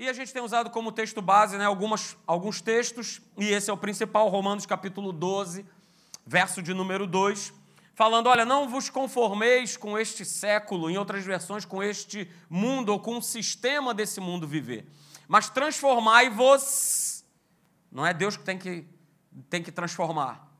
E a gente tem usado como texto base né, algumas, alguns textos, e esse é o principal, Romanos capítulo 12, verso de número 2, falando: olha, não vos conformeis com este século, em outras versões, com este mundo ou com o sistema desse mundo viver, mas transformai-vos. Não é Deus que tem que, tem que transformar,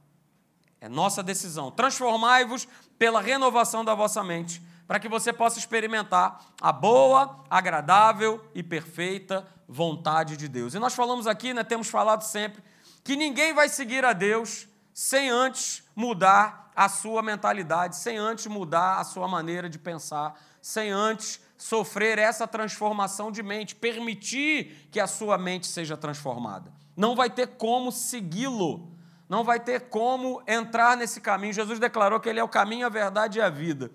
é nossa decisão. Transformai-vos pela renovação da vossa mente para que você possa experimentar a boa, agradável e perfeita vontade de Deus. E nós falamos aqui, né, temos falado sempre, que ninguém vai seguir a Deus sem antes mudar a sua mentalidade, sem antes mudar a sua maneira de pensar, sem antes sofrer essa transformação de mente, permitir que a sua mente seja transformada. Não vai ter como segui-lo, não vai ter como entrar nesse caminho. Jesus declarou que Ele é o caminho, a verdade e a vida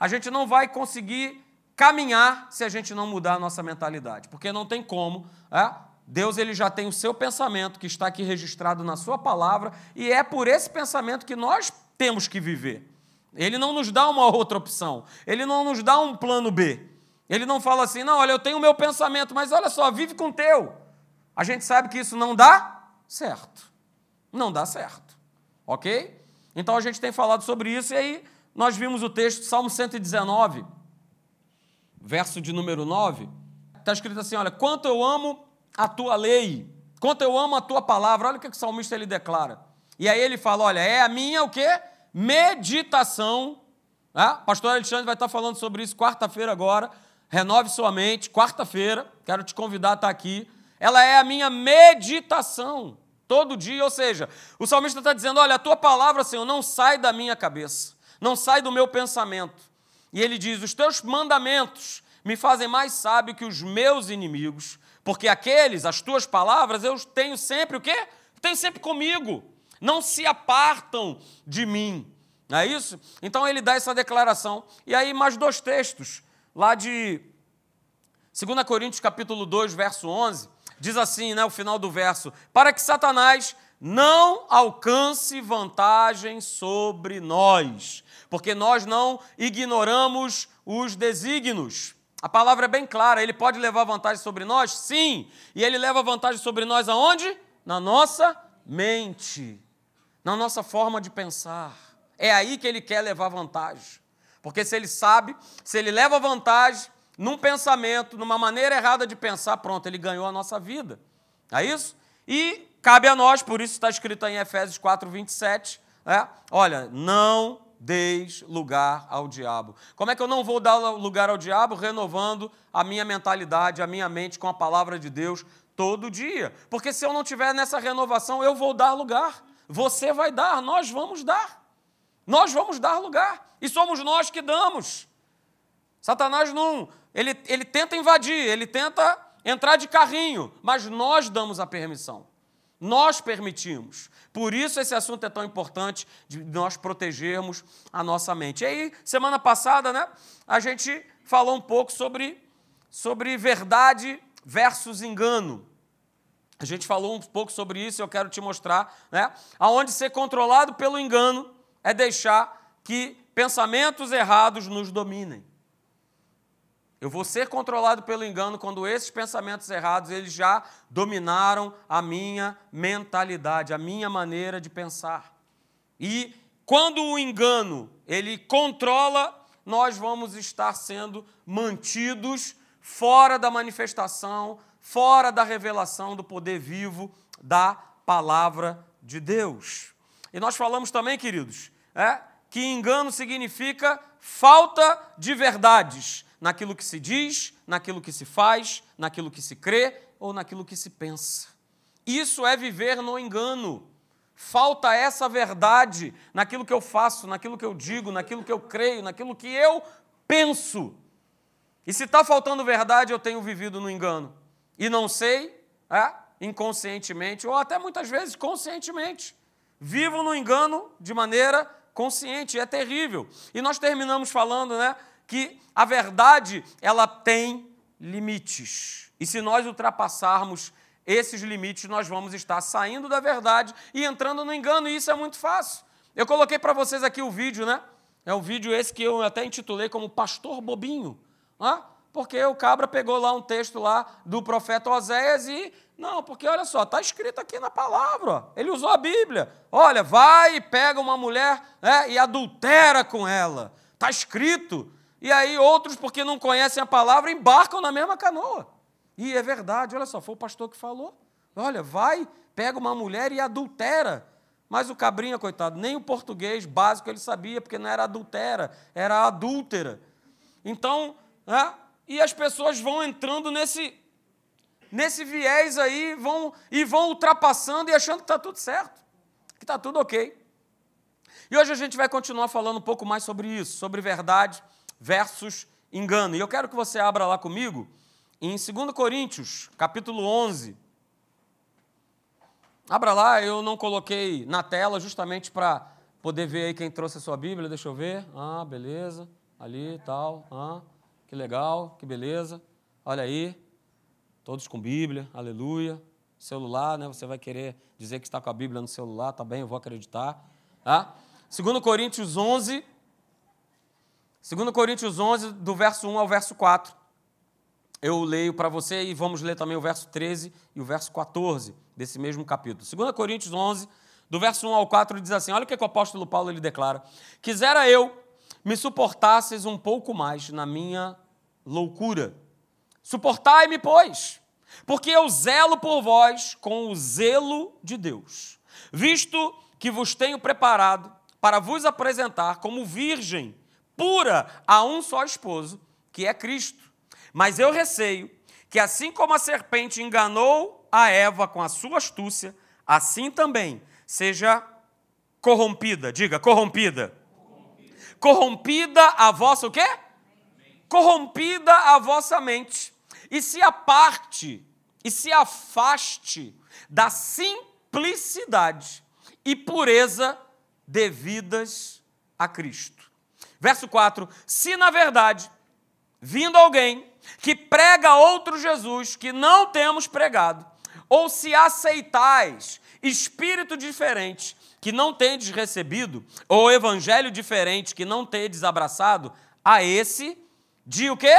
a gente não vai conseguir caminhar se a gente não mudar a nossa mentalidade, porque não tem como. É? Deus ele já tem o seu pensamento que está aqui registrado na sua palavra e é por esse pensamento que nós temos que viver. Ele não nos dá uma outra opção. Ele não nos dá um plano B. Ele não fala assim: "Não, olha, eu tenho o meu pensamento, mas olha só, vive com o teu". A gente sabe que isso não dá certo. Não dá certo. OK? Então a gente tem falado sobre isso e aí nós vimos o texto, Salmo 119, verso de número 9, está escrito assim: olha, quanto eu amo a tua lei, quanto eu amo a tua palavra, olha o que o salmista ele declara. E aí ele fala: olha, é a minha o quê? Meditação. Ah, pastor Alexandre vai estar falando sobre isso quarta-feira agora. Renove sua mente, quarta-feira, quero te convidar a estar aqui. Ela é a minha meditação, todo dia, ou seja, o salmista está dizendo: olha, a tua palavra, Senhor, não sai da minha cabeça não sai do meu pensamento. E ele diz: Os teus mandamentos me fazem mais sábio que os meus inimigos, porque aqueles, as tuas palavras, eu tenho sempre o quê? Tenho sempre comigo. Não se apartam de mim. Não é isso? Então ele dá essa declaração. E aí, mais dois textos, lá de 2 Coríntios capítulo 2, verso 11, diz assim, né, o final do verso: Para que Satanás não alcance vantagem sobre nós, porque nós não ignoramos os desígnios. A palavra é bem clara, ele pode levar vantagem sobre nós? Sim. E ele leva vantagem sobre nós aonde? Na nossa mente, na nossa forma de pensar. É aí que ele quer levar vantagem. Porque se ele sabe, se ele leva vantagem num pensamento, numa maneira errada de pensar, pronto, ele ganhou a nossa vida. É isso? E cabe a nós, por isso está escrito em Efésios 4, 27, é, olha, não deis lugar ao diabo. Como é que eu não vou dar lugar ao diabo? Renovando a minha mentalidade, a minha mente com a palavra de Deus todo dia. Porque se eu não tiver nessa renovação, eu vou dar lugar. Você vai dar, nós vamos dar. Nós vamos dar lugar. E somos nós que damos. Satanás não. Ele, ele tenta invadir, ele tenta entrar de carrinho, mas nós damos a permissão. Nós permitimos. Por isso esse assunto é tão importante de nós protegermos a nossa mente. E aí, semana passada, né, a gente falou um pouco sobre, sobre verdade versus engano. A gente falou um pouco sobre isso, eu quero te mostrar, né? Aonde ser controlado pelo engano é deixar que pensamentos errados nos dominem. Eu vou ser controlado pelo engano quando esses pensamentos errados eles já dominaram a minha mentalidade, a minha maneira de pensar. E quando o engano ele controla, nós vamos estar sendo mantidos fora da manifestação, fora da revelação do poder vivo da palavra de Deus. E nós falamos também, queridos, é, que engano significa falta de verdades naquilo que se diz, naquilo que se faz, naquilo que se crê ou naquilo que se pensa. Isso é viver no engano. Falta essa verdade naquilo que eu faço, naquilo que eu digo, naquilo que eu creio, naquilo que eu penso. E se está faltando verdade, eu tenho vivido no engano. E não sei, é, inconscientemente, ou até muitas vezes conscientemente. Vivo no engano de maneira consciente, é terrível. E nós terminamos falando, né, que a verdade ela tem limites. E se nós ultrapassarmos esses limites, nós vamos estar saindo da verdade e entrando no engano, e isso é muito fácil. Eu coloquei para vocês aqui o vídeo, né? É o vídeo esse que eu até intitulei como Pastor Bobinho. Porque o cabra pegou lá um texto lá do profeta Oséias e não, porque olha só, está escrito aqui na palavra, ó. ele usou a Bíblia. Olha, vai e pega uma mulher né, e adultera com ela. Está escrito. E aí outros, porque não conhecem a palavra, embarcam na mesma canoa. E é verdade, olha só, foi o pastor que falou. Olha, vai, pega uma mulher e adultera. Mas o cabrinha, coitado, nem o português básico ele sabia, porque não era adultera, era adúltera. Então, né, e as pessoas vão entrando nesse, nesse viés aí vão, e vão ultrapassando e achando que está tudo certo, que está tudo ok. E hoje a gente vai continuar falando um pouco mais sobre isso, sobre verdade versus engano. E eu quero que você abra lá comigo em 2 Coríntios, capítulo 11. Abra lá, eu não coloquei na tela justamente para poder ver aí quem trouxe a sua Bíblia, deixa eu ver. Ah, beleza, ali, tal. Ah, que legal, que beleza. Olha aí, Todos com Bíblia, aleluia. Celular, né? Você vai querer dizer que está com a Bíblia no celular, tá bem, eu vou acreditar. Tá? 2 Coríntios 11, 2 Coríntios 11, do verso 1 ao verso 4. Eu leio para você e vamos ler também o verso 13 e o verso 14 desse mesmo capítulo. 2 Coríntios 11, do verso 1 ao 4, diz assim: Olha o que, o apóstolo Paulo ele declara: Quisera eu me suportasses um pouco mais na minha loucura Suportai-me, pois, porque eu zelo por vós com o zelo de Deus, visto que vos tenho preparado para vos apresentar como virgem pura a um só esposo, que é Cristo. Mas eu receio que, assim como a serpente enganou a Eva com a sua astúcia, assim também seja corrompida. Diga, corrompida. Corrompida, a vossa o quê? corrompida a vossa mente, e se aparte e se afaste da simplicidade e pureza devidas a Cristo. Verso 4: Se na verdade, vindo alguém que prega outro Jesus que não temos pregado, ou se aceitais espírito diferente que não tendes recebido, ou evangelho diferente que não tendes abraçado, a esse de o quê?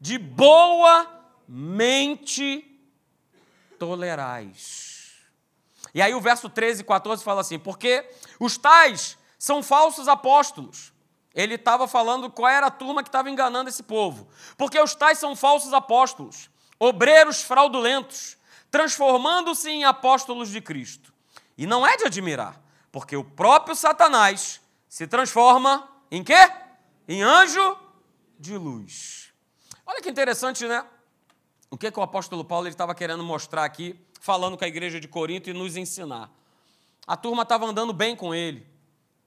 De boa mente tolerais. E aí o verso 13 e 14 fala assim: porque os tais são falsos apóstolos. Ele estava falando qual era a turma que estava enganando esse povo. Porque os tais são falsos apóstolos, obreiros fraudulentos, transformando-se em apóstolos de Cristo. E não é de admirar, porque o próprio Satanás se transforma em quê? Em anjo de luz. Olha que interessante, né? O que, que o apóstolo Paulo estava querendo mostrar aqui, falando com a igreja de Corinto e nos ensinar. A turma estava andando bem com ele,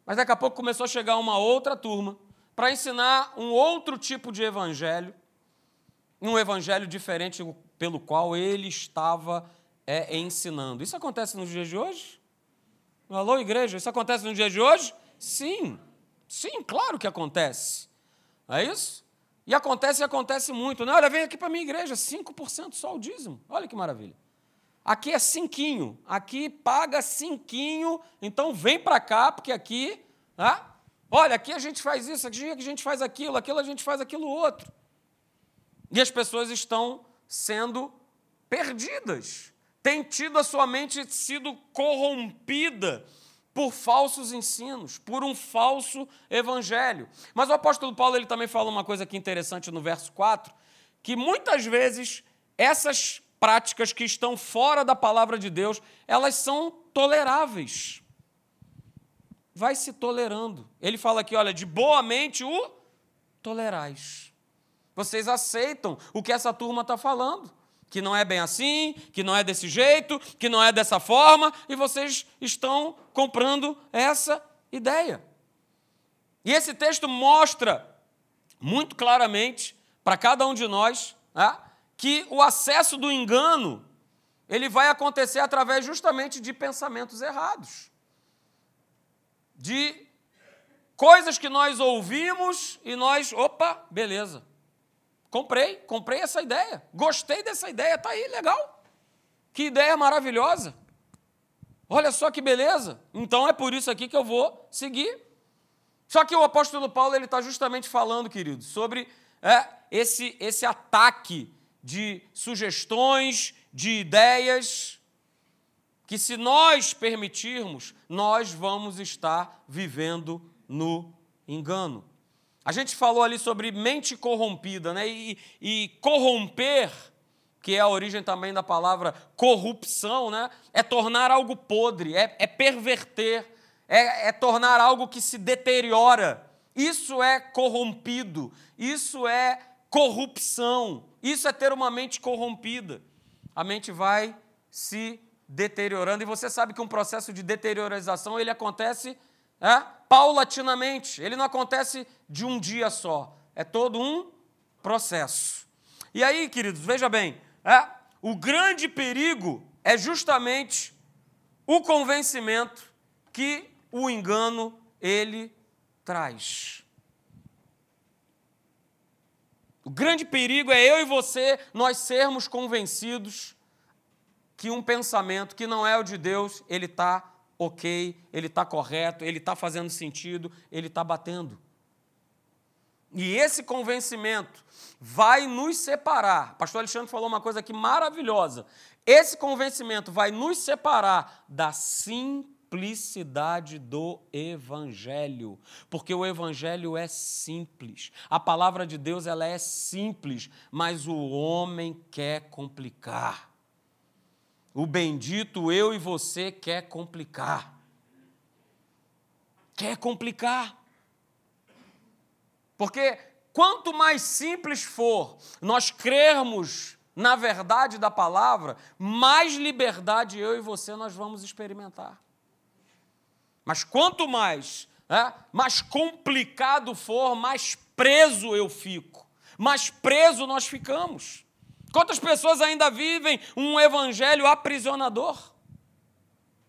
mas daqui a pouco começou a chegar uma outra turma para ensinar um outro tipo de evangelho, um evangelho diferente pelo qual ele estava é, ensinando. Isso acontece nos dias de hoje? Alô, igreja, isso acontece nos dias de hoje? Sim, sim, claro que acontece. É isso? E acontece e acontece muito. Né? Olha, vem aqui para a minha igreja, 5% só o dízimo. Olha que maravilha. Aqui é cinquinho, aqui paga cinquinho, então vem para cá, porque aqui, né? olha, aqui a gente faz isso, aqui a gente faz aquilo, aquilo a gente faz aquilo outro. E as pessoas estão sendo perdidas, têm tido a sua mente sido corrompida por falsos ensinos, por um falso evangelho. Mas o apóstolo Paulo ele também fala uma coisa aqui interessante no verso 4, que muitas vezes essas práticas que estão fora da palavra de Deus, elas são toleráveis. Vai se tolerando. Ele fala aqui, olha, de boa mente o tolerais. Vocês aceitam o que essa turma está falando que não é bem assim, que não é desse jeito, que não é dessa forma, e vocês estão comprando essa ideia. E esse texto mostra muito claramente para cada um de nós né, que o acesso do engano ele vai acontecer através justamente de pensamentos errados, de coisas que nós ouvimos e nós, opa, beleza, Comprei, comprei essa ideia. Gostei dessa ideia, tá aí, legal. Que ideia maravilhosa. Olha só que beleza. Então é por isso aqui que eu vou seguir. Só que o apóstolo Paulo ele está justamente falando, querido, sobre é, esse, esse ataque de sugestões, de ideias, que se nós permitirmos, nós vamos estar vivendo no engano. A gente falou ali sobre mente corrompida, né? E, e, corromper, que é a origem também da palavra corrupção, né? É tornar algo podre, é, é perverter, é, é tornar algo que se deteriora. Isso é corrompido, isso é corrupção, isso é ter uma mente corrompida. A mente vai se deteriorando e você sabe que um processo de deteriorização ele acontece é, paulatinamente, ele não acontece de um dia só, é todo um processo. E aí, queridos, veja bem, é, o grande perigo é justamente o convencimento que o engano ele traz. O grande perigo é eu e você nós sermos convencidos que um pensamento que não é o de Deus, ele está ok, ele está correto, ele está fazendo sentido, ele está batendo. E esse convencimento vai nos separar. O pastor Alexandre falou uma coisa aqui maravilhosa. Esse convencimento vai nos separar da simplicidade do evangelho, porque o evangelho é simples. A palavra de Deus ela é simples, mas o homem quer complicar. O bendito eu e você quer complicar. Quer complicar. Porque quanto mais simples for nós crermos na verdade da palavra, mais liberdade eu e você nós vamos experimentar. Mas quanto mais, é, mais complicado for, mais preso eu fico, mais preso nós ficamos. Quantas pessoas ainda vivem um evangelho aprisionador?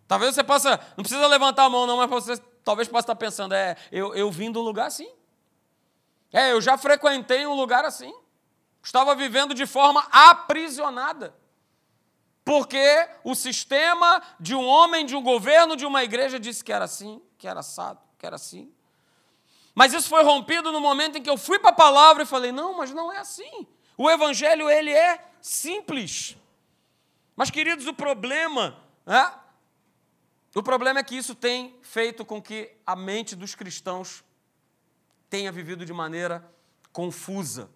Talvez você possa, não precisa levantar a mão, não, mas você talvez possa estar pensando, é, eu, eu vim um lugar assim. É, eu já frequentei um lugar assim. Estava vivendo de forma aprisionada. Porque o sistema de um homem, de um governo, de uma igreja disse que era assim, que era assado, que era assim. Mas isso foi rompido no momento em que eu fui para a palavra e falei: não, mas não é assim. O evangelho ele é simples. Mas queridos, o problema, né? O problema é que isso tem feito com que a mente dos cristãos tenha vivido de maneira confusa,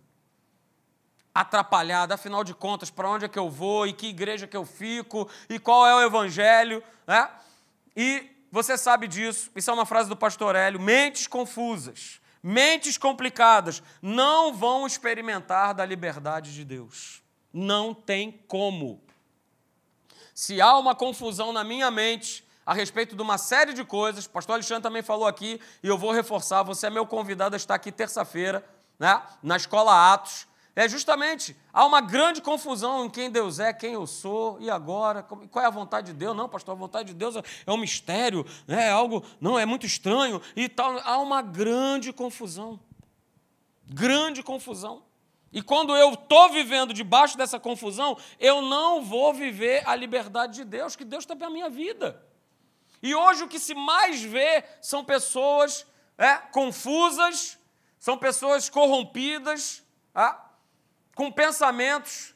atrapalhada, afinal de contas, para onde é que eu vou e que igreja que eu fico e qual é o evangelho, né? E você sabe disso, isso é uma frase do pastor Hélio, mentes confusas mentes complicadas, não vão experimentar da liberdade de Deus. Não tem como. Se há uma confusão na minha mente a respeito de uma série de coisas, o pastor Alexandre também falou aqui, e eu vou reforçar, você é meu convidado a estar aqui terça-feira, né, na Escola Atos, é justamente, há uma grande confusão em quem Deus é, quem eu sou, e agora, qual é a vontade de Deus? Não, pastor, a vontade de Deus é um mistério, né, é algo, não, é muito estranho e tal. Há uma grande confusão. Grande confusão. E quando eu estou vivendo debaixo dessa confusão, eu não vou viver a liberdade de Deus, que Deus está para a minha vida. E hoje o que se mais vê são pessoas é, confusas, são pessoas corrompidas, ah, com pensamentos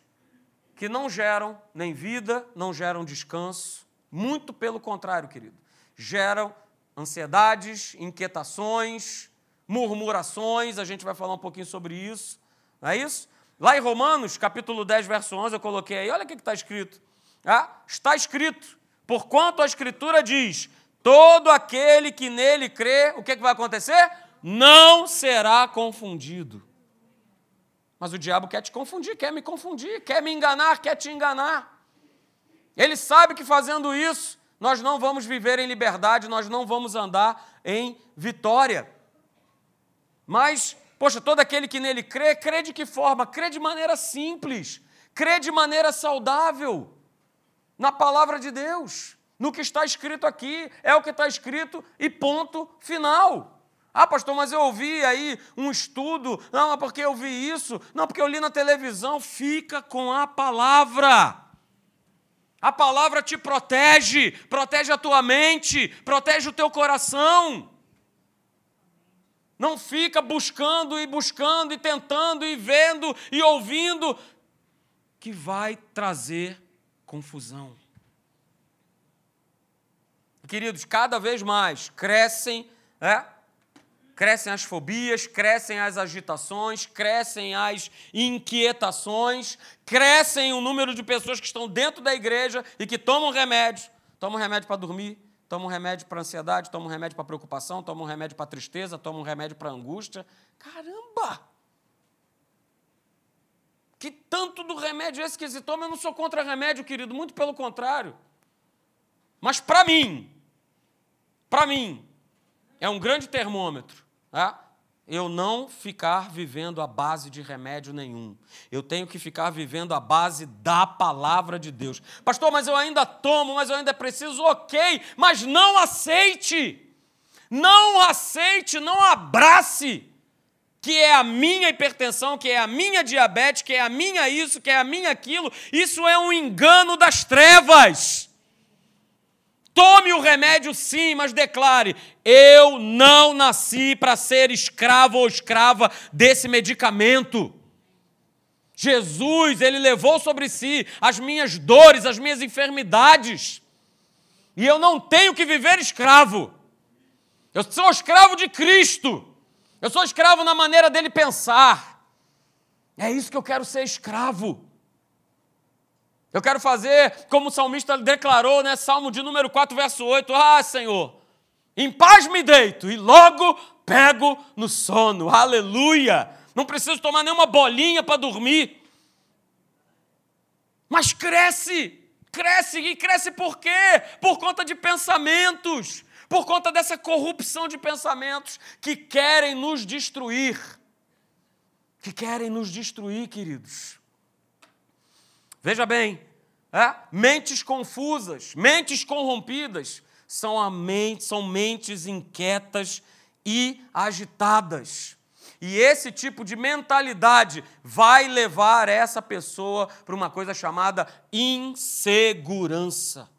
que não geram nem vida, não geram descanso, muito pelo contrário, querido. Geram ansiedades, inquietações, murmurações, a gente vai falar um pouquinho sobre isso, não é isso? Lá em Romanos, capítulo 10, verso 11, eu coloquei aí, olha o que está escrito. Ah, está escrito, porquanto a Escritura diz: todo aquele que nele crê, o que, que vai acontecer? Não será confundido. Mas o diabo quer te confundir, quer me confundir, quer me enganar, quer te enganar. Ele sabe que fazendo isso, nós não vamos viver em liberdade, nós não vamos andar em vitória. Mas, poxa, todo aquele que nele crê, crê de que forma? Crê de maneira simples, crê de maneira saudável, na palavra de Deus, no que está escrito aqui, é o que está escrito e ponto final. Ah, pastor, mas eu ouvi aí um estudo. Não, é porque eu vi isso. Não, porque eu li na televisão. Fica com a palavra. A palavra te protege, protege a tua mente, protege o teu coração. Não fica buscando e buscando e tentando e vendo e ouvindo, que vai trazer confusão. Queridos, cada vez mais crescem, é? Crescem as fobias, crescem as agitações, crescem as inquietações, crescem o número de pessoas que estão dentro da igreja e que tomam remédio, tomam remédio para dormir, tomam remédio para ansiedade, tomam remédio para preocupação, tomam remédio para tristeza, tomam remédio para angústia. Caramba! Que tanto do remédio é esse que se toma? Eu não sou contra remédio, querido, muito pelo contrário. Mas para mim, para mim, é um grande termômetro. Tá? Eu não ficar vivendo a base de remédio nenhum. Eu tenho que ficar vivendo a base da palavra de Deus. Pastor, mas eu ainda tomo, mas eu ainda preciso, ok, mas não aceite. Não aceite, não abrace que é a minha hipertensão, que é a minha diabetes, que é a minha isso, que é a minha aquilo. Isso é um engano das trevas. Tome o remédio sim, mas declare: eu não nasci para ser escravo ou escrava desse medicamento. Jesus, ele levou sobre si as minhas dores, as minhas enfermidades. E eu não tenho que viver escravo. Eu sou escravo de Cristo. Eu sou escravo na maneira dele pensar. É isso que eu quero ser escravo. Eu quero fazer como o salmista declarou, né? Salmo de número 4, verso 8. Ah, Senhor, em paz me deito e logo pego no sono. Aleluia! Não preciso tomar nenhuma bolinha para dormir. Mas cresce, cresce e cresce por quê? Por conta de pensamentos, por conta dessa corrupção de pensamentos que querem nos destruir. Que querem nos destruir, queridos. Veja bem, é? mentes confusas, mentes corrompidas, são, a mente, são mentes inquietas e agitadas. E esse tipo de mentalidade vai levar essa pessoa para uma coisa chamada insegurança.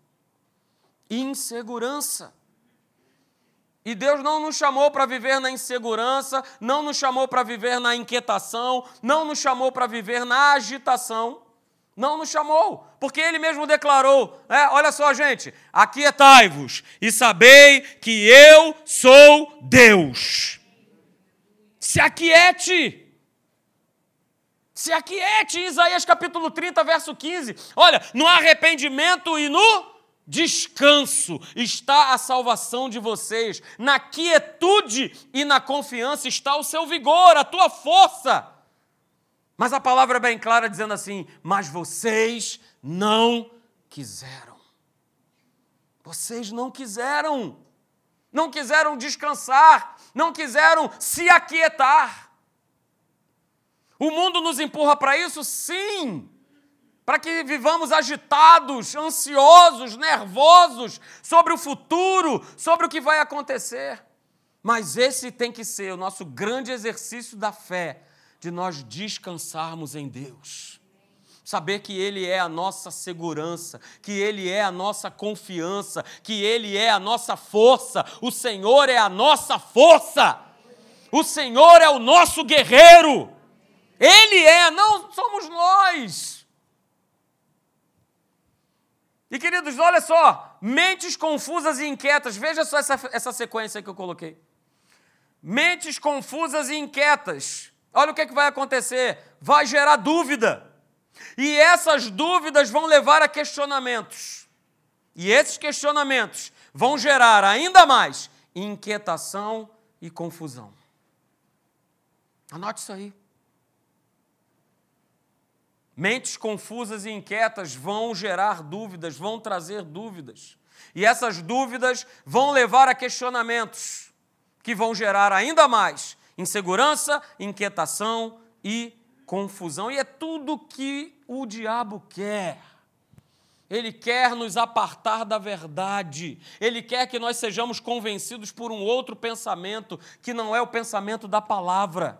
Insegurança. E Deus não nos chamou para viver na insegurança, não nos chamou para viver na inquietação, não nos chamou para viver na agitação. Não nos chamou, porque ele mesmo declarou: é, olha só, gente, aquietai-vos e sabei que eu sou Deus. Se aquiete. Se aquiete, Isaías capítulo 30, verso 15. Olha, no arrependimento e no descanso está a salvação de vocês. Na quietude e na confiança está o seu vigor, a tua força. Mas a palavra é bem clara dizendo assim: Mas vocês não quiseram. Vocês não quiseram. Não quiseram descansar. Não quiseram se aquietar. O mundo nos empurra para isso? Sim. Para que vivamos agitados, ansiosos, nervosos sobre o futuro, sobre o que vai acontecer. Mas esse tem que ser o nosso grande exercício da fé de nós descansarmos em Deus. Saber que Ele é a nossa segurança, que Ele é a nossa confiança, que Ele é a nossa força, o Senhor é a nossa força, o Senhor é o nosso guerreiro, Ele é, não somos nós. E queridos, olha só, mentes confusas e inquietas, veja só essa, essa sequência que eu coloquei. Mentes confusas e inquietas olha o que, é que vai acontecer: vai gerar dúvida. E essas dúvidas vão levar a questionamentos. E esses questionamentos vão gerar ainda mais inquietação e confusão. Anote isso aí. Mentes confusas e inquietas vão gerar dúvidas, vão trazer dúvidas. E essas dúvidas vão levar a questionamentos que vão gerar ainda mais insegurança, inquietação e confusão. E é tudo que o diabo quer. Ele quer nos apartar da verdade. Ele quer que nós sejamos convencidos por um outro pensamento que não é o pensamento da palavra.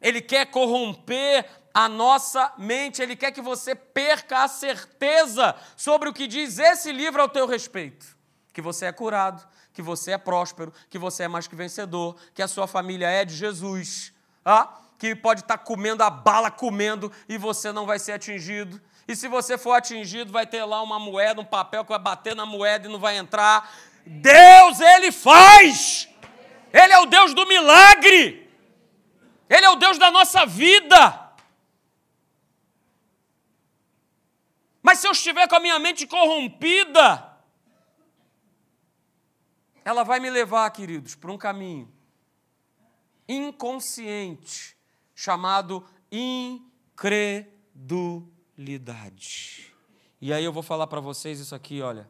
Ele quer corromper a nossa mente, ele quer que você perca a certeza sobre o que diz esse livro ao teu respeito. Que você é curado, que você é próspero, que você é mais que vencedor, que a sua família é de Jesus, ah? que pode estar comendo a bala, comendo, e você não vai ser atingido. E se você for atingido, vai ter lá uma moeda, um papel que vai bater na moeda e não vai entrar. Deus, Ele faz! Ele é o Deus do milagre! Ele é o Deus da nossa vida! Mas se eu estiver com a minha mente corrompida, ela vai me levar, queridos, para um caminho inconsciente chamado incredulidade. E aí eu vou falar para vocês isso aqui, olha.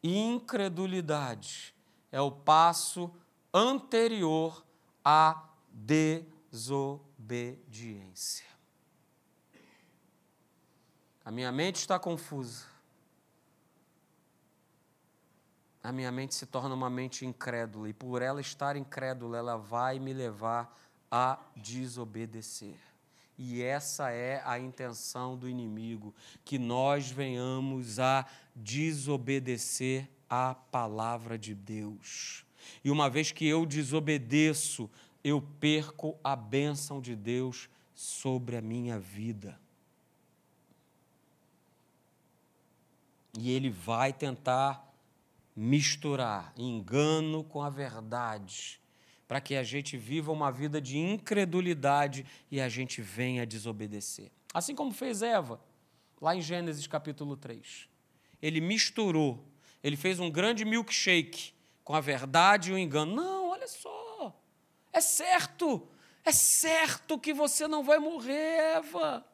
Incredulidade é o passo anterior à desobediência. A minha mente está confusa. A minha mente se torna uma mente incrédula, e por ela estar incrédula, ela vai me levar a desobedecer. E essa é a intenção do inimigo, que nós venhamos a desobedecer a palavra de Deus. E uma vez que eu desobedeço, eu perco a bênção de Deus sobre a minha vida. E ele vai tentar misturar engano com a verdade, para que a gente viva uma vida de incredulidade e a gente venha desobedecer. Assim como fez Eva, lá em Gênesis capítulo 3. Ele misturou, ele fez um grande milkshake com a verdade e o engano. Não, olha só, é certo, é certo que você não vai morrer, Eva.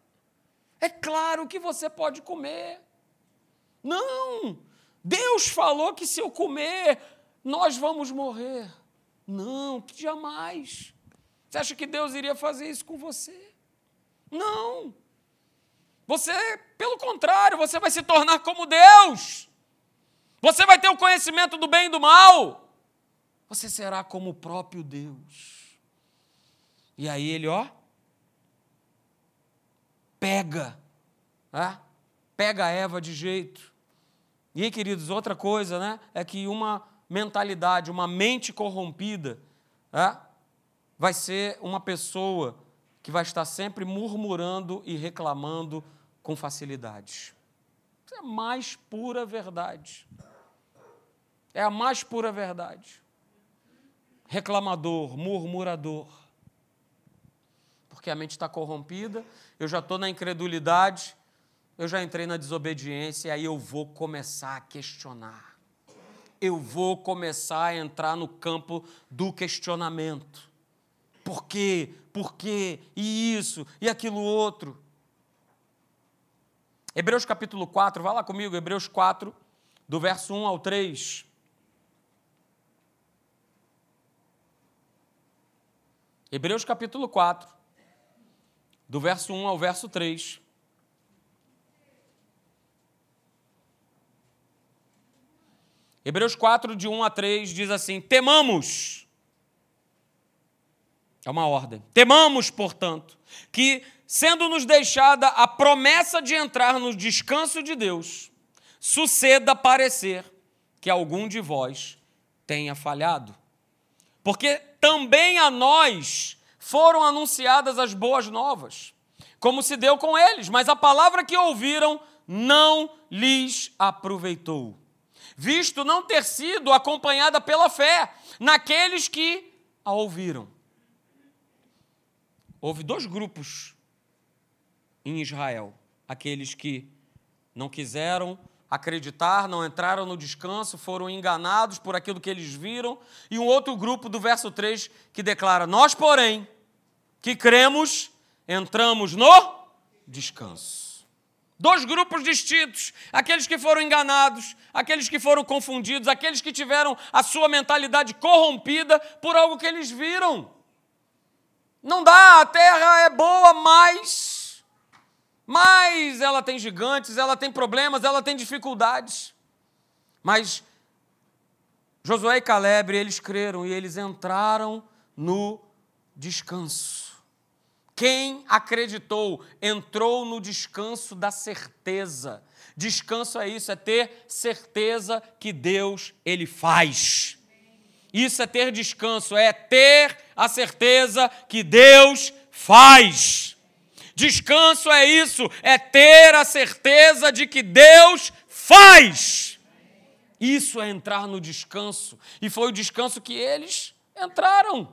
É claro que você pode comer. Não! Deus falou que se eu comer, nós vamos morrer. Não, jamais. Você acha que Deus iria fazer isso com você? Não. Você, pelo contrário, você vai se tornar como Deus. Você vai ter o conhecimento do bem e do mal. Você será como o próprio Deus. E aí ele, ó, pega, né? pega a Eva de jeito e queridos, outra coisa né, é que uma mentalidade, uma mente corrompida, é, vai ser uma pessoa que vai estar sempre murmurando e reclamando com facilidade. Isso é a mais pura verdade. É a mais pura verdade. Reclamador, murmurador. Porque a mente está corrompida, eu já estou na incredulidade, eu já entrei na desobediência e aí eu vou começar a questionar. Eu vou começar a entrar no campo do questionamento. Por quê? Por quê? E isso, e aquilo outro. Hebreus capítulo 4, vai lá comigo, Hebreus 4, do verso 1 ao 3. Hebreus capítulo 4, do verso 1 ao verso 3. Hebreus 4, de 1 a 3, diz assim: Temamos. É uma ordem. Temamos, portanto, que, sendo-nos deixada a promessa de entrar no descanso de Deus, suceda parecer que algum de vós tenha falhado. Porque também a nós foram anunciadas as boas novas, como se deu com eles, mas a palavra que ouviram não lhes aproveitou visto não ter sido acompanhada pela fé naqueles que a ouviram. Houve dois grupos em Israel: aqueles que não quiseram acreditar, não entraram no descanso, foram enganados por aquilo que eles viram, e um outro grupo do verso 3 que declara: Nós, porém, que cremos, entramos no descanso. Dois grupos distintos: aqueles que foram enganados, aqueles que foram confundidos, aqueles que tiveram a sua mentalidade corrompida por algo que eles viram. Não dá, a terra é boa, mas. Mas ela tem gigantes, ela tem problemas, ela tem dificuldades. Mas Josué e Caleb, eles creram e eles entraram no descanso. Quem acreditou entrou no descanso da certeza. Descanso é isso, é ter certeza que Deus ele faz. Isso é ter descanso, é ter a certeza que Deus faz. Descanso é isso, é ter a certeza de que Deus faz. Isso é entrar no descanso. E foi o descanso que eles entraram.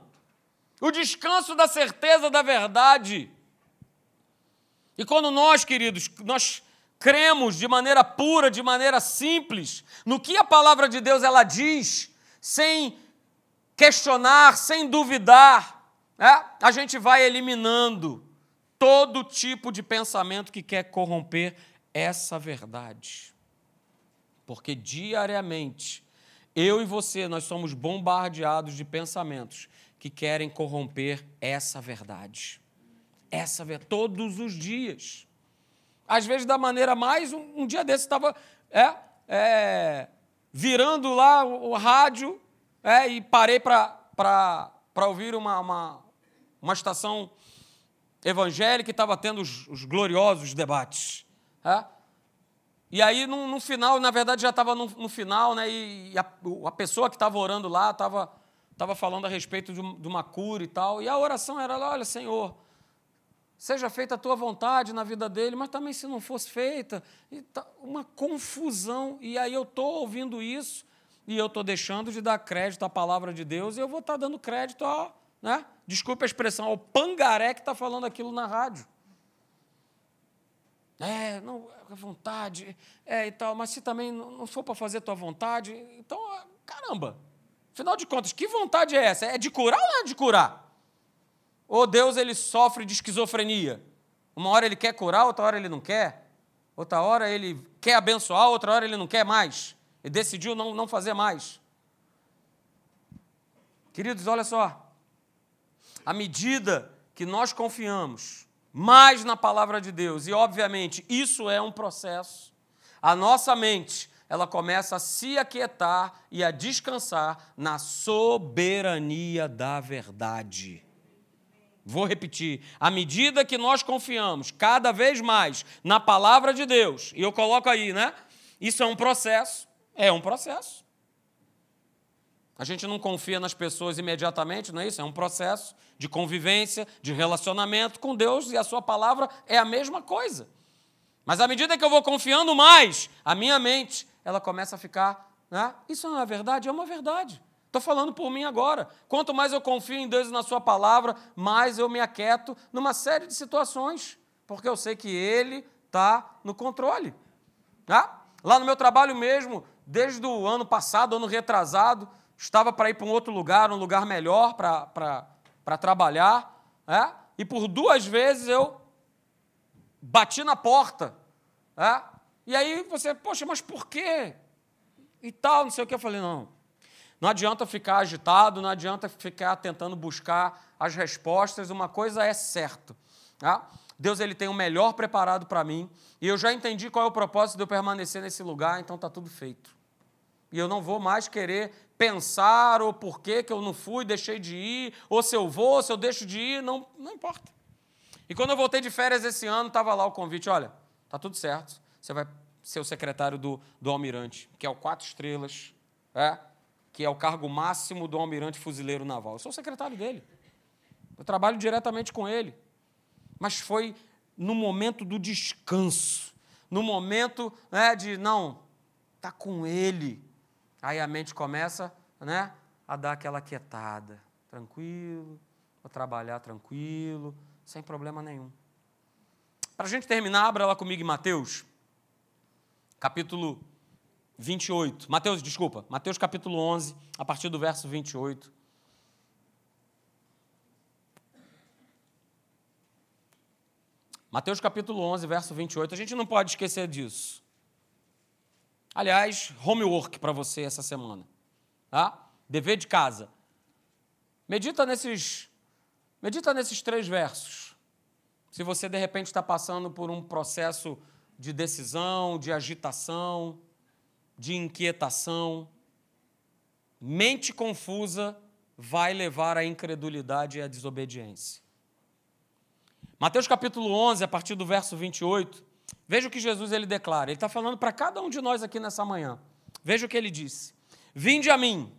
O descanso da certeza da verdade. E quando nós, queridos, nós cremos de maneira pura, de maneira simples, no que a palavra de Deus ela diz, sem questionar, sem duvidar, é? a gente vai eliminando todo tipo de pensamento que quer corromper essa verdade. Porque diariamente, eu e você, nós somos bombardeados de pensamentos que querem corromper essa verdade. Essa verdade, todos os dias. Às vezes, da maneira mais. Um, um dia desse estava é, é, virando lá o, o rádio é, e parei para ouvir uma, uma, uma estação evangélica e estava tendo os, os, gloriosos debates. É? E aí, no, no, final, na verdade, já estava no, no, final, né, e a, a pessoa que estava orando lá estava tava falando a respeito de, de uma cura e tal, e a oração era olha, Senhor, seja feita a tua vontade na vida dele, mas também se não fosse feita, tá uma confusão. E aí eu estou ouvindo isso e eu estou deixando de dar crédito à palavra de Deus e eu vou estar tá dando crédito ao, né? desculpa a expressão, ao pangaré que está falando aquilo na rádio. É, não, a vontade, é e tal, mas se também não for para fazer tua vontade, então, caramba, afinal de contas, que vontade é essa? É de curar ou não é de curar? Ou Deus ele sofre de esquizofrenia? Uma hora ele quer curar, outra hora ele não quer. Outra hora ele quer abençoar, outra hora ele não quer mais. Ele decidiu não, não fazer mais. Queridos, olha só. À medida que nós confiamos mais na palavra de Deus, e obviamente isso é um processo, a nossa mente ela começa a se aquietar e a descansar na soberania da verdade. Vou repetir. À medida que nós confiamos cada vez mais na palavra de Deus, e eu coloco aí, né? Isso é um processo. É um processo. A gente não confia nas pessoas imediatamente, não é isso? É um processo de convivência, de relacionamento com Deus e a Sua palavra é a mesma coisa. Mas à medida que eu vou confiando mais, a minha mente ela começa a ficar. Né? Isso não é verdade? É uma verdade. Estou falando por mim agora. Quanto mais eu confio em Deus e na Sua palavra, mais eu me aquieto numa série de situações, porque eu sei que Ele está no controle. Tá? Lá no meu trabalho mesmo, desde o ano passado, ano retrasado, estava para ir para um outro lugar, um lugar melhor para trabalhar, é? e por duas vezes eu bati na porta. É? E aí você, poxa, mas por quê? E tal, não sei o que. Eu falei, não, não adianta ficar agitado, não adianta ficar tentando buscar as respostas, uma coisa é certa. Tá? Deus ele tem o melhor preparado para mim, e eu já entendi qual é o propósito de eu permanecer nesse lugar, então está tudo feito. E eu não vou mais querer pensar o porquê que eu não fui, deixei de ir, ou se eu vou, se eu deixo de ir, não, não importa. E quando eu voltei de férias esse ano, estava lá o convite, olha, está tudo certo, você vai ser o secretário do, do almirante, que é o quatro estrelas, é? que é o cargo máximo do almirante fuzileiro naval. Eu sou secretário dele. Eu trabalho diretamente com ele. Mas foi no momento do descanso, no momento né, de, não, tá com ele. Aí a mente começa né, a dar aquela quietada. Tranquilo, vou trabalhar tranquilo, sem problema nenhum. Para a gente terminar, abra lá comigo em Mateus, capítulo 28. Mateus, desculpa, Mateus capítulo 11, a partir do verso 28. Mateus capítulo 11, verso 28. A gente não pode esquecer disso. Aliás, homework para você essa semana. Tá? Dever de casa. Medita nesses, medita nesses três versos. Se você de repente está passando por um processo de decisão, de agitação, de inquietação. Mente confusa vai levar à incredulidade e à desobediência. Mateus capítulo 11, a partir do verso 28, veja o que Jesus ele declara. Ele está falando para cada um de nós aqui nessa manhã. Veja o que ele disse: Vinde a mim,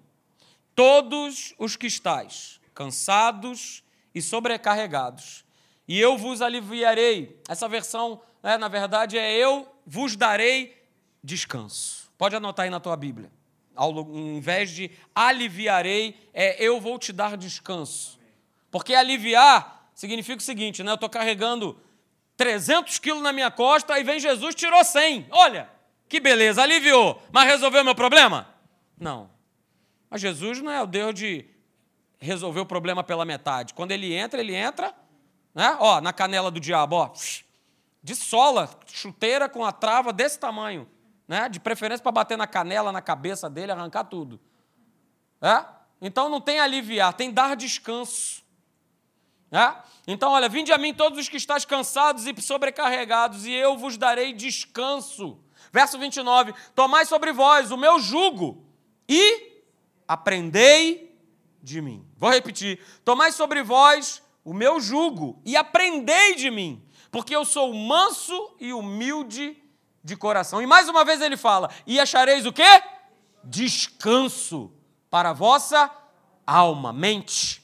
todos os que estáis cansados e sobrecarregados, e eu vos aliviarei. Essa versão, né, na verdade, é eu vos darei descanso. Pode anotar aí na tua Bíblia. Ao invés de aliviarei, é eu vou te dar descanso. Porque aliviar significa o seguinte, né? Eu estou carregando 300 quilos na minha costa, aí vem Jesus, tirou 100. Olha, que beleza, aliviou. Mas resolveu meu problema? Não. Mas Jesus não é o Deus de resolver o problema pela metade. Quando ele entra, ele entra, né? Ó, na canela do diabo, ó, de sola, chuteira com a trava desse tamanho, né? De preferência para bater na canela, na cabeça dele, arrancar tudo. É? Então não tem aliviar, tem dar descanso. É? Então, olha, vinde a mim todos os que estáis cansados e sobrecarregados, e eu vos darei descanso. Verso 29, tomai sobre vós o meu jugo e aprendei de mim. Vou repetir: tomai sobre vós o meu jugo e aprendei de mim, porque eu sou manso e humilde de coração. E mais uma vez ele fala: e achareis o quê? Descanso para a vossa alma, mente.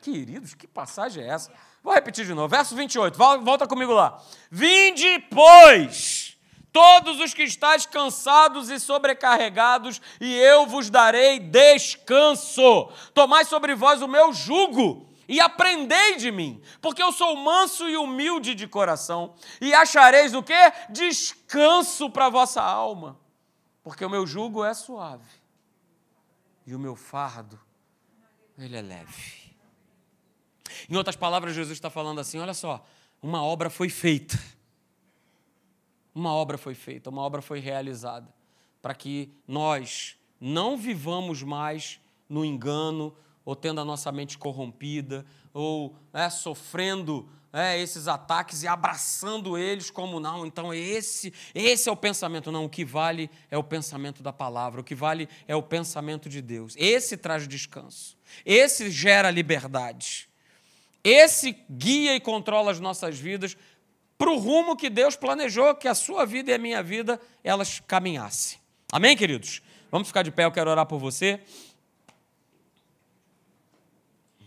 Queridos, que passagem é essa? Vou repetir de novo, verso 28, volta comigo lá. Vinde, pois, todos os que estáis cansados e sobrecarregados, e eu vos darei descanso. Tomai sobre vós o meu jugo e aprendei de mim, porque eu sou manso e humilde de coração, e achareis o quê? Descanso para vossa alma, porque o meu jugo é suave e o meu fardo ele é leve. Em outras palavras, Jesus está falando assim: olha só, uma obra foi feita. Uma obra foi feita, uma obra foi realizada, para que nós não vivamos mais no engano, ou tendo a nossa mente corrompida, ou é, sofrendo é, esses ataques e abraçando eles como não. Então esse, esse é o pensamento. Não, o que vale é o pensamento da palavra, o que vale é o pensamento de Deus. Esse traz descanso, esse gera liberdade. Esse guia e controla as nossas vidas para o rumo que Deus planejou que a sua vida e a minha vida elas caminhassem. Amém, queridos? Vamos ficar de pé, eu quero orar por você.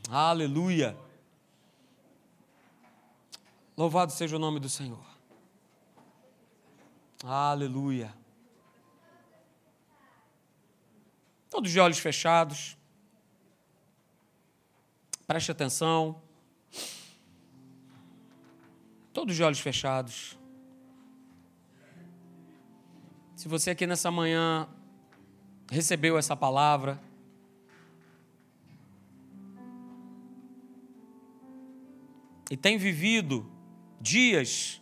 Aleluia. Louvado seja o nome do Senhor. Aleluia. Todos de olhos fechados. Preste atenção. Todos de olhos fechados. Se você aqui nessa manhã recebeu essa palavra, e tem vivido dias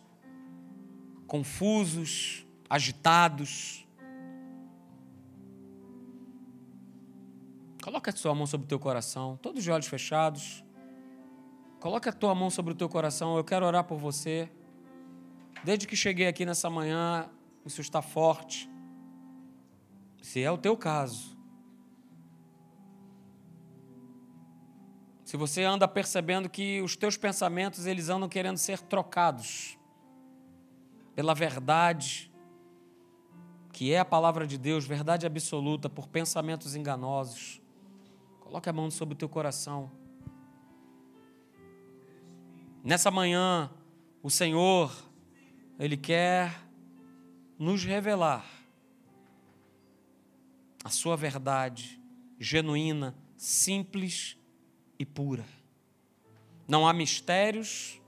confusos, agitados, coloca a sua mão sobre o teu coração, todos de olhos fechados. Coloque a tua mão sobre o teu coração, eu quero orar por você. Desde que cheguei aqui nessa manhã, isso está forte. Se é o teu caso. Se você anda percebendo que os teus pensamentos eles andam querendo ser trocados pela verdade, que é a palavra de Deus, verdade absoluta, por pensamentos enganosos. Coloque a mão sobre o teu coração. Nessa manhã, o Senhor, Ele quer nos revelar a Sua verdade genuína, simples e pura. Não há mistérios,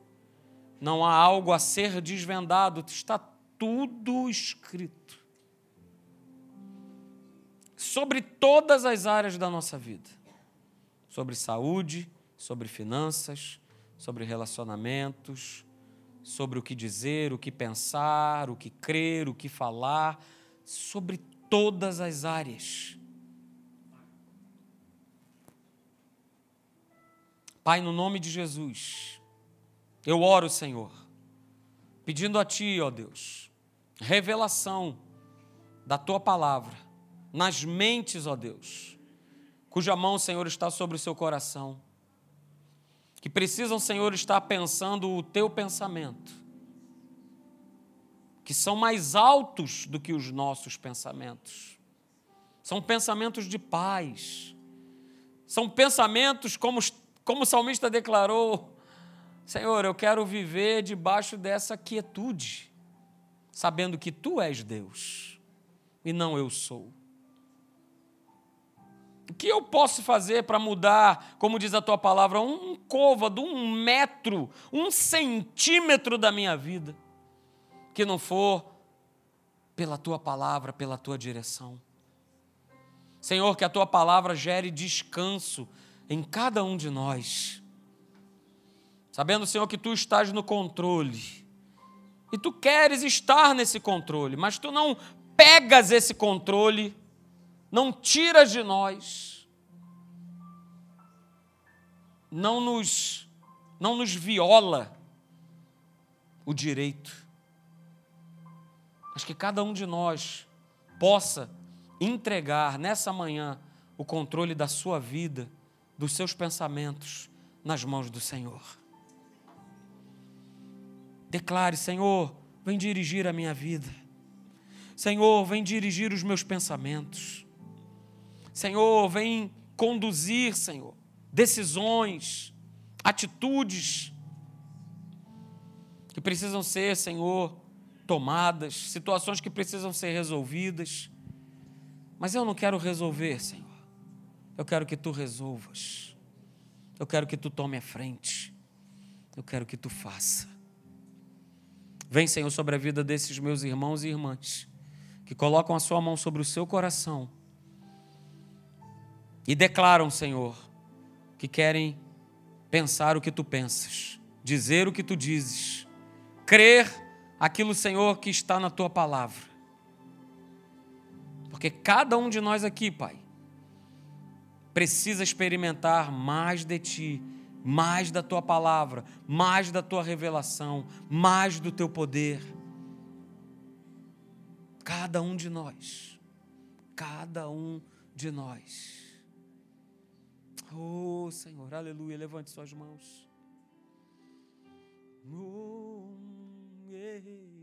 não há algo a ser desvendado, está tudo escrito. Sobre todas as áreas da nossa vida: sobre saúde, sobre finanças, sobre relacionamentos, sobre o que dizer, o que pensar, o que crer, o que falar, sobre todas as áreas. Pai, no nome de Jesus, eu oro, Senhor, pedindo a Ti, ó Deus, revelação da Tua palavra nas mentes, ó Deus, cuja mão, Senhor, está sobre o seu coração que precisam, Senhor, estar pensando o teu pensamento, que são mais altos do que os nossos pensamentos. São pensamentos de paz, São pensamentos, como, como o salmista declarou: Senhor, eu quero viver debaixo dessa quietude, sabendo que tu és Deus e não eu sou. O que eu posso fazer para mudar, como diz a tua palavra, um côvado, um metro, um centímetro da minha vida, que não for pela tua palavra, pela tua direção? Senhor, que a tua palavra gere descanso em cada um de nós. Sabendo, Senhor, que tu estás no controle. E tu queres estar nesse controle, mas tu não pegas esse controle não tiras de nós, não nos, não nos viola o direito, mas que cada um de nós possa entregar nessa manhã o controle da sua vida, dos seus pensamentos nas mãos do Senhor. Declare, Senhor, vem dirigir a minha vida. Senhor, vem dirigir os meus pensamentos. Senhor, vem conduzir, Senhor, decisões, atitudes que precisam ser, Senhor, tomadas, situações que precisam ser resolvidas. Mas eu não quero resolver, Senhor. Eu quero que tu resolvas. Eu quero que tu tome a frente. Eu quero que tu faça. Vem, Senhor, sobre a vida desses meus irmãos e irmãs que colocam a sua mão sobre o seu coração e declaram, Senhor, que querem pensar o que tu pensas, dizer o que tu dizes, crer aquilo, Senhor, que está na tua palavra. Porque cada um de nós aqui, Pai, precisa experimentar mais de ti, mais da tua palavra, mais da tua revelação, mais do teu poder. Cada um de nós, cada um de nós. Oh, Senhor, aleluia. Levante suas mãos. Oh, yeah.